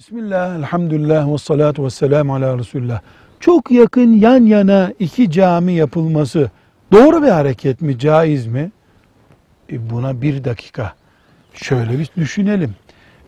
Bismillah, elhamdülillah ve salatu ve selamu ala Resulullah. Çok yakın yan yana iki cami yapılması doğru bir hareket mi, caiz mi? E buna bir dakika şöyle bir düşünelim.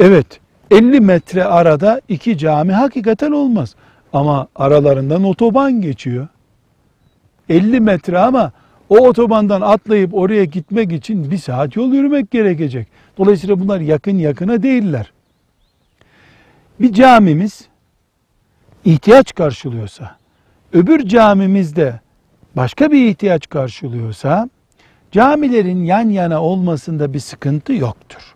Evet, 50 metre arada iki cami hakikaten olmaz. Ama aralarından otoban geçiyor. 50 metre ama o otobandan atlayıp oraya gitmek için bir saat yol yürümek gerekecek. Dolayısıyla bunlar yakın yakına değiller. Bir camimiz ihtiyaç karşılıyorsa, öbür camimizde başka bir ihtiyaç karşılıyorsa, camilerin yan yana olmasında bir sıkıntı yoktur.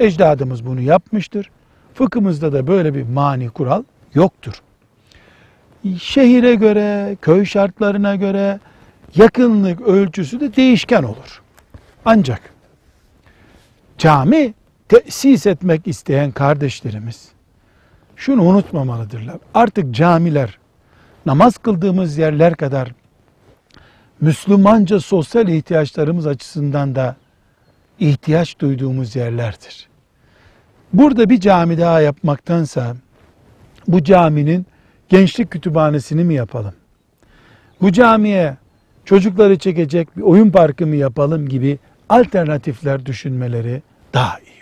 Ecdadımız bunu yapmıştır. Fıkhımızda da böyle bir mani kural yoktur. Şehire göre, köy şartlarına göre yakınlık ölçüsü de değişken olur. Ancak cami tesis etmek isteyen kardeşlerimiz şunu unutmamalıdırlar. Artık camiler namaz kıldığımız yerler kadar Müslümanca sosyal ihtiyaçlarımız açısından da ihtiyaç duyduğumuz yerlerdir. Burada bir cami daha yapmaktansa bu caminin gençlik kütüphanesini mi yapalım? Bu camiye çocukları çekecek bir oyun parkı mı yapalım gibi alternatifler düşünmeleri daha iyi.